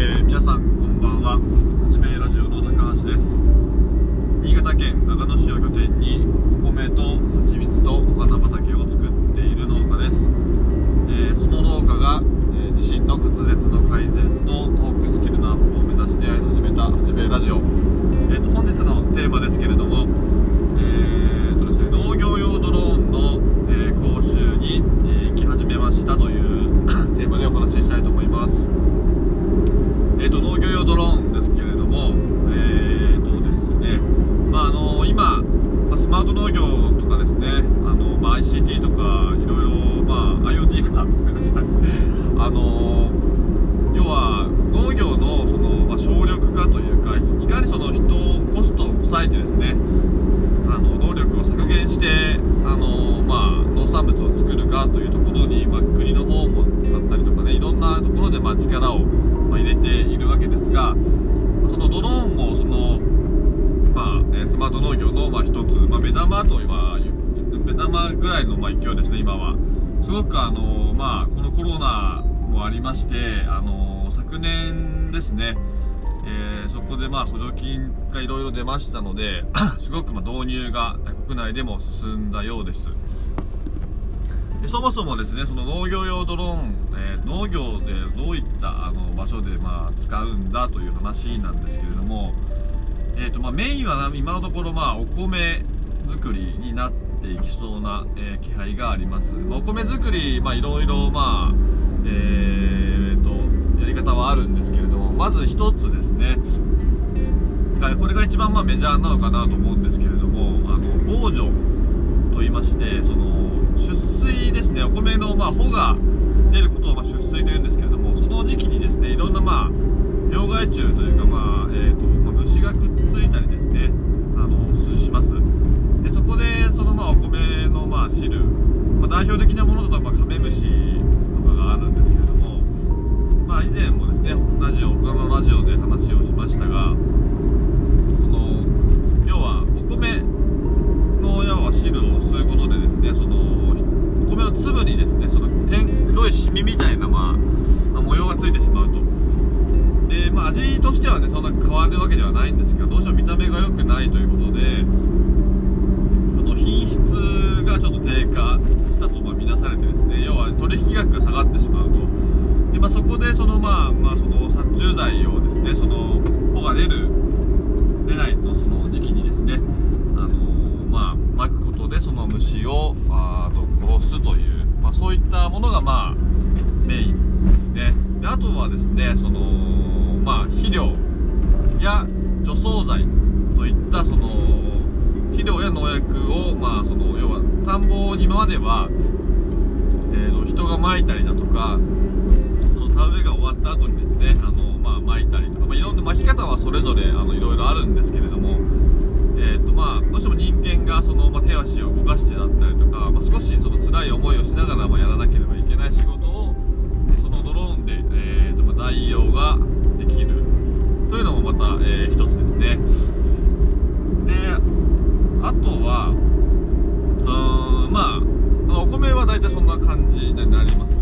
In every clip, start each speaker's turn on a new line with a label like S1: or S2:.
S1: えー、皆さんこんばんは。はじめラジオの高橋です。新潟県長野市を拠点にお米と蜂蜜とお花畑を作っている農家です、えー、その農家が、えー、自身の滑舌の改善とトークスキルのアップを目指して始めたはじめラジオ、えーと、本日のテーマですけれどもえーとですね、農業用ドローンの、え講習に、え行き始めましたというテーマでお話ししたいと思いますえーと、農業用ドローンですけれども、えーとですねまあ、あの今、まあ、スマート農業とかですねあの、まあ、ICT とかいろいろ、まあ、IoT がごめんなさいあの要は農業のその、まあ、省力化というかいかにその人コストをですね。あの能力を削減してあの、まあ、農産物を作るかというところに、まあ、国の方もだったりとかねいろんなところで、まあ、力をま入れているわけですがそのドローンもその、まあ、スマート農業の、まあ、一つ、まあ、目玉とは目玉ぐらいの、まあ、勢いですね今は。すごくあの、まあ、このコロナもありましてあの昨年ですねえー、そこでまあ補助金がいろいろ出ましたので すごくま導入が国内でも進んだようです。でそもそもですねその農業用ドローン、えー、農業でどういったあの場所でまあ使うんだという話なんですけれども、えーとまあ、メインは今のところまあお米作りになっていきそうな、えー、気配があります、まあ、お米作りいろいろまあえーとやり方はあるんですけれどもまず一つですね。これが一番まあメジャーなのかなと思うんですけれどもあの防除と言いましてその出水ですね。お米のまあ穂が出ることをま出水というんですけれどもその時期にですねいろんなまあ病害虫というかまあ、えーとま、虫がくっついたりですねあのします。でそこでそのまあお米のまあ汁、まあ、代表的なものだとまカメムシとかがあるんですけれどもまあ以前もですねラジオ他のラジオで話をしましたがその要はお米の要は汁を吸うことでですねその米の粒にですねその黒いシミみたいな、まあ、まあ、模様がついてしまうとで、まあ、味としてはねそんな変わるわけではないんですがどうしても見た目が良くないということでこの品質がちょっと低下したとま見なされてですね要は取引額が下がってしまうとで、まあ、そこでそのまあ、まあ、その殺虫剤をですねその穂が出る出ないのその時期にですねあのまあ巻くことでその虫をあと殺すという、まあ、そういったものがまあメインですねであとはですねそのまあ肥料や除草剤といったその肥料や農薬をまあその要は田んぼに今までは、えー、の人が撒いたりだとか田植えが終わった後にですねあのまあ撒いたりとか、まあ、いろんな撒き方はそれぞれあのいろいろあるんですけれどもえーとまあ、どうしても人間がその、まあ、手足を動かしてだったりとか、まあ、少しその辛い思いをしながら、まあ、やらなければいけない仕事をそのドローンで、えーとまあ、代用ができる。というのもまた、えー、一つですね。であとはうーんまあお米は大体そんな感じになります。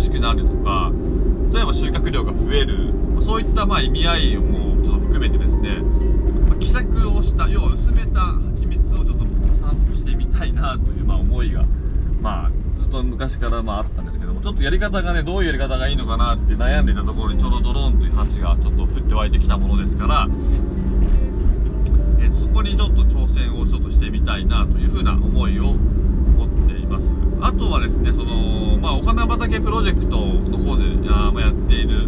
S1: 味しくなるとか、例えば収穫量が増える、そういった、まあ、意味合いもちょっと含めてですね、まあ、希釈をした、要は薄めた蜂蜜をちょっと散布してみたいなという、まあ、思いが、まあ、ずっと昔からまああったんですけども、ちょっとやり方がね、どういうやり方がいいのかなって悩んでいたところに、ちょうどドローンという話がちょっと降って湧いてきたものですから、えー、そこにちょっと挑戦をちょっとしてみたいなというふうな思いを持っています。あとはですね、その、まあ、お花畑プロジェクトの方であ、やっている、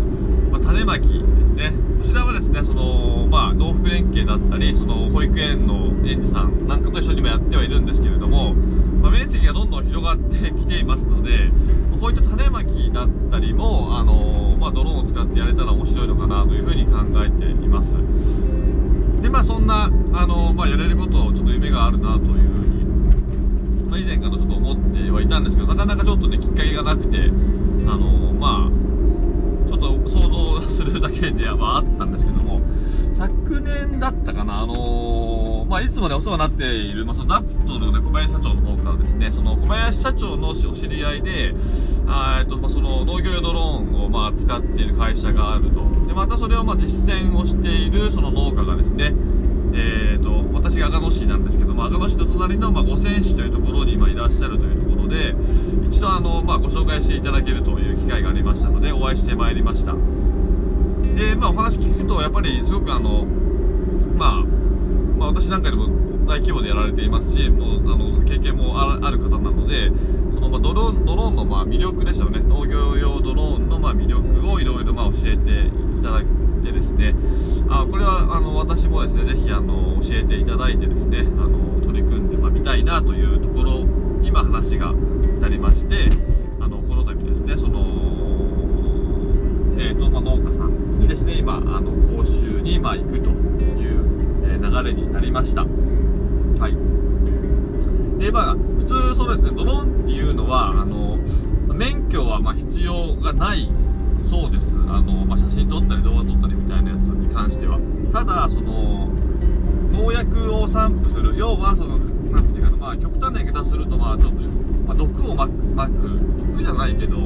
S1: まあ、種まきですね。こちらはですね、その、まあ、農福連携だったり、その、保育園の園児さんなんかと一緒にもやってはいるんですけれども、まあ、面積がどんどん広がってきていますので、こういった種まきだったりも、あのまあ、ドローンを使ってやれたら面白いのかなというふうに考えています。で、まあそんなあの、まあ、やれることをちょっと夢があるなという、まあ、以前からちょっと思ってはいたんですけどなかなかちょっとねきっかけがなくてあのまあちょっと想像するだけではあったんですけども昨年だったかなあのまあ、いつもねお世話になっている、まあ、そのダプトの、ね、小林社長の方からですねその小林社長のお知り合いであえっとまあ、その農業用ドローンをまあ使っている会社があると。でまたそれをまあ実践をしているその農家がですねえーと、私が阿賀野市なんですけども阿賀野市の隣の、まあ、五泉市というところに今いらっしゃるというところで一度あの、まあ、ご紹介していただけるという機会がありましたのでお会いしてまいりました。で、まあ、お話聞くとやっぱりすごくあの、まあ、まあ私なんかでも大規模でやられていますしもうあの経験もある方なのでその、まあ、ドローンドローンのまあ魅力ですよね。農業用ドローンのまあ魅力をいろいろ教えていただいてですねあこれはあの私もですねぜひあの教えていただいてですねあの取り組んで、まあ、みたいなというところ今話が至りましてあのこの度ですねその、えーとまあ、農家さんにですね今あの講習にまあ行くという、えー、流れになりました。はい。でまあ普通そうですねドローンっていうのはあの免許はま必要がないそうです。あの、まあ、写真撮ったり動画撮ったりみたいなやつに関してはただその農薬を散布する要はそのなていうかなまあ極端な言い方するとまあちょっと、まあ、毒をまくまく毒じゃないけど、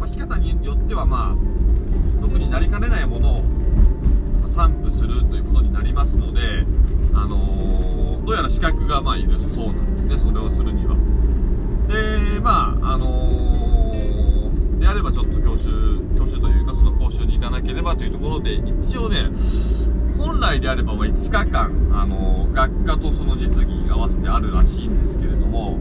S1: まあ、き方によってはまあ毒になりかねないものを散布するということになりますのであのー、どうやら資格がまあいるそうなんですねそれをするには。でまああのー、であればちょっと教習教習というかその講習に行かなければというところで一応ね本来であればま5日間、あの学科とその実技合わせてあるらしいんですけれども、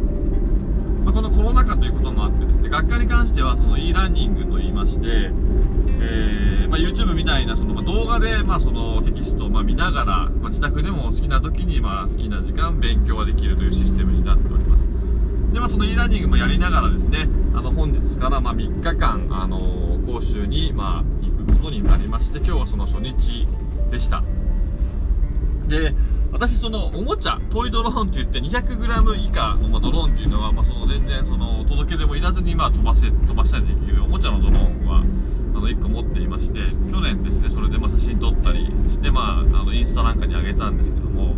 S1: まあ、このコロナ禍ということもあってですね学科に関してはその e ランニングといいまして、えー、まあ、YouTube みたいなその、ま、動画で、まあそのテキストをま見ながら、ま自宅でも好きな時にま好きな時間勉強ができるというシステムになっております。で、まあ、その e ラーニングもやりながらですねあの本日からま3日間、あの講習にま行くことになりまして今日はその初日でした。で私そのおもちゃトイドローンって言って 200g 以下の、まドローンっていうのは、まあ、その全然その届け出もいらずにまあ飛ばせ飛ばしたりできるおもちゃのドローンはあの1個持っていまして去年ですねそれでま写真撮ったりして、まあ、あのインスタなんかにあげたんですけども、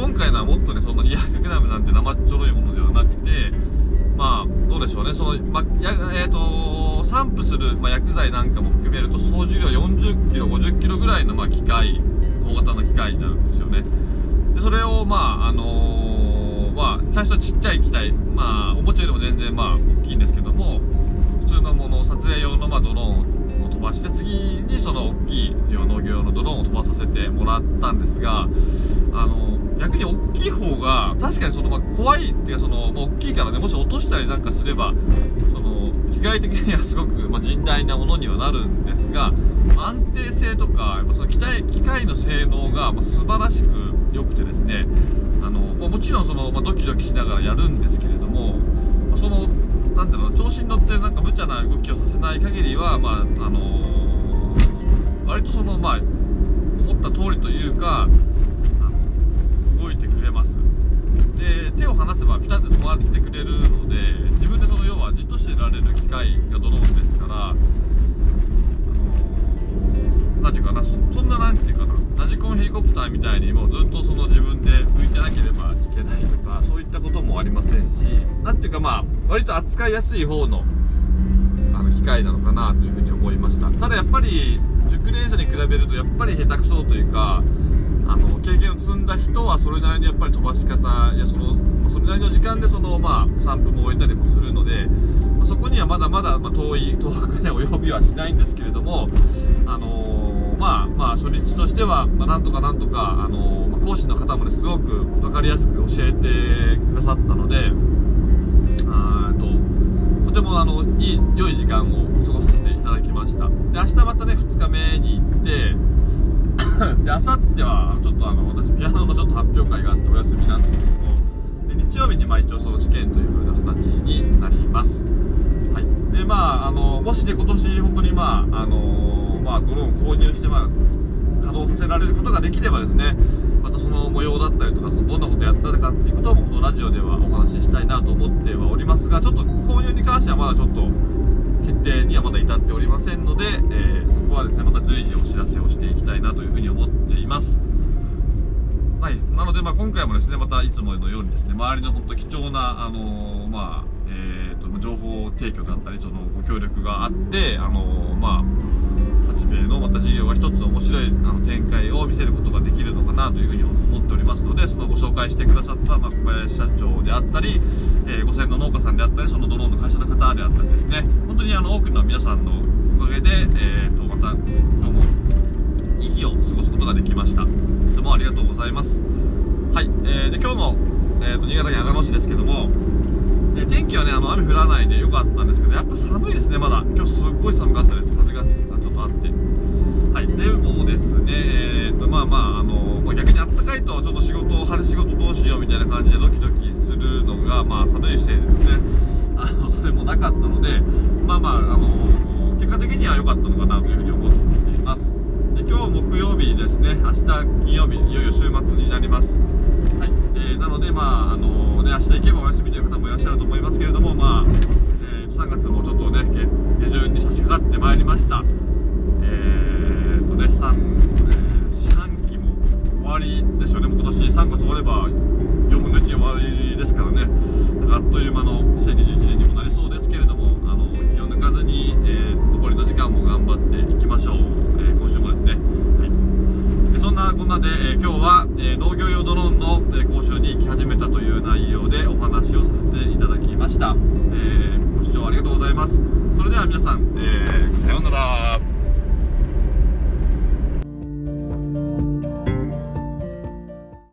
S1: 今回のはもっとねその 200g なんて生っちょろいものではなくてまあどうでしょうね。その、まやえーと、散布する、ま薬剤なんかも含めると総重量 40kg、50kg ぐらいの、ま機械大型の機械になるんですよね。でそれをまああのー、まあ最初はちっちゃい機体まあおもちゃよりも全然まあ大きいんですけども普通のもの撮影用のまあドローン飛ばして次にその大きい農業用のドローンを飛ばさせてもらったんですがあの逆に大きい方が確かにその、ま、怖いっていうかその、まあ、大きいからねもし落としたりなんかすればその被害的にはすごく、ま、甚大なものにはなるんですが安定性とかやっぱその機械機械の性能が、ま、素晴らしく良くてですねあの、ま、もちろんその、ま、ドキドキしながらやるんですけれども、ま、そのなんていうの調子に乗ってなんか無茶な動きをさせない限りは、まああのー、割とその、まあ、思った通りというか動いてくれます。で手を離せばピタッと止まってくれるので自分でその要はじっとしていられる機械がドローンですから何ていうかなそんな何ていうかなラジコンヘリコプターみたいにもうずっとその自分で浮いてなければいけない。かそういったこともありませんし何ていうかまあ割と扱いやすい方のあの機械なのかなというふうに思いました。ただやっぱり熟練者に比べるとやっぱり下手くそというかあの経験を積んだ人はそれなりにやっぱり飛ばし方やそのそれなりの時間でその、まあ、散布も終えたりもするので、まそこにはまだまだ、ま遠い遠くに及びはしないんですけれども、あのー、まあまあ、初日としては、まあ、なんとかなんとか、あのー、ま講師の方もねすごく分かりやすく教えてくださったのであととてもあのいい良い時間を過ごさせていただきました。で明日またね2日目に行って であさってはちょっとあの私ピアノのちょっと発表会があってお休みなんですけどもで日曜日にまあ一応その試験という風な形になります。はい。でまああのもしね今年本当にまああのまあドローン購入してまあ稼働させられることができればですねまたその模様だったりとかそのどんなことやったかっていうこともこのラジオではお話ししたいなと思ってはおりますがちょっと購入に関してはまだちょっと決定にはまだ至っておりませんので、えー、そこはですねまた随時お知らせをしていきたいなというふうに思っています。はい。なのでまあ今回もですねまたいつものようにですね周りの本当貴重なあのー、まあえーと、情報提供だったりそのご協力があってあのー、まあのまた事業が一つ面白いあの展開を見せることができるのかなというふうに思っておりますのでそのご紹介してくださった、まあ、小林社長であったり、えー、ご専の農家さんであったりそのドローンの会社の方であったりですね。本当にあの多くの皆さんのおかげで、えーと、とまた今日もいい日を過ごすことができました。いつもありがとうございます。はい、えー、で今日の、えーと、新潟県長野市ですけどもえ天気はねあの雨降らないで良かったんですけどやっぱ寒いですねまだ。今日すっごい寒かったです。風って。はいでもですねえー、とまあまああの、ま、逆にあったかいとちょっと仕事春仕事どうしようみたいな感じでドキドキするのがまあ寒いせいでですね。あのそれもなかったのでまあまああの結果的には良かったのかなというふうに思っています。で今日木曜日ですね明日金曜日いよいよ週末になります。はい、えー、なのでまああのね明日行けばお休みという方もいらっしゃると思いますけれどもまあ、えー、3月もちょっとね下旬に差し掛かってまいりました。えー、四半期も終わりですよね、もう今年3月終われば4分の1終わりですからね、あっという間の2021年にもなりそうですけれども、あの気を抜かずに、えー、残りの時間も頑張っていきましょう、えー、今週もですね。はい、そんなこんなで、え今日は、え農業用ドローンの、え講習に行き始めたという内容でお話をさせていただきました。えご視聴ありがとうございます。それでは皆さん、えさようなら。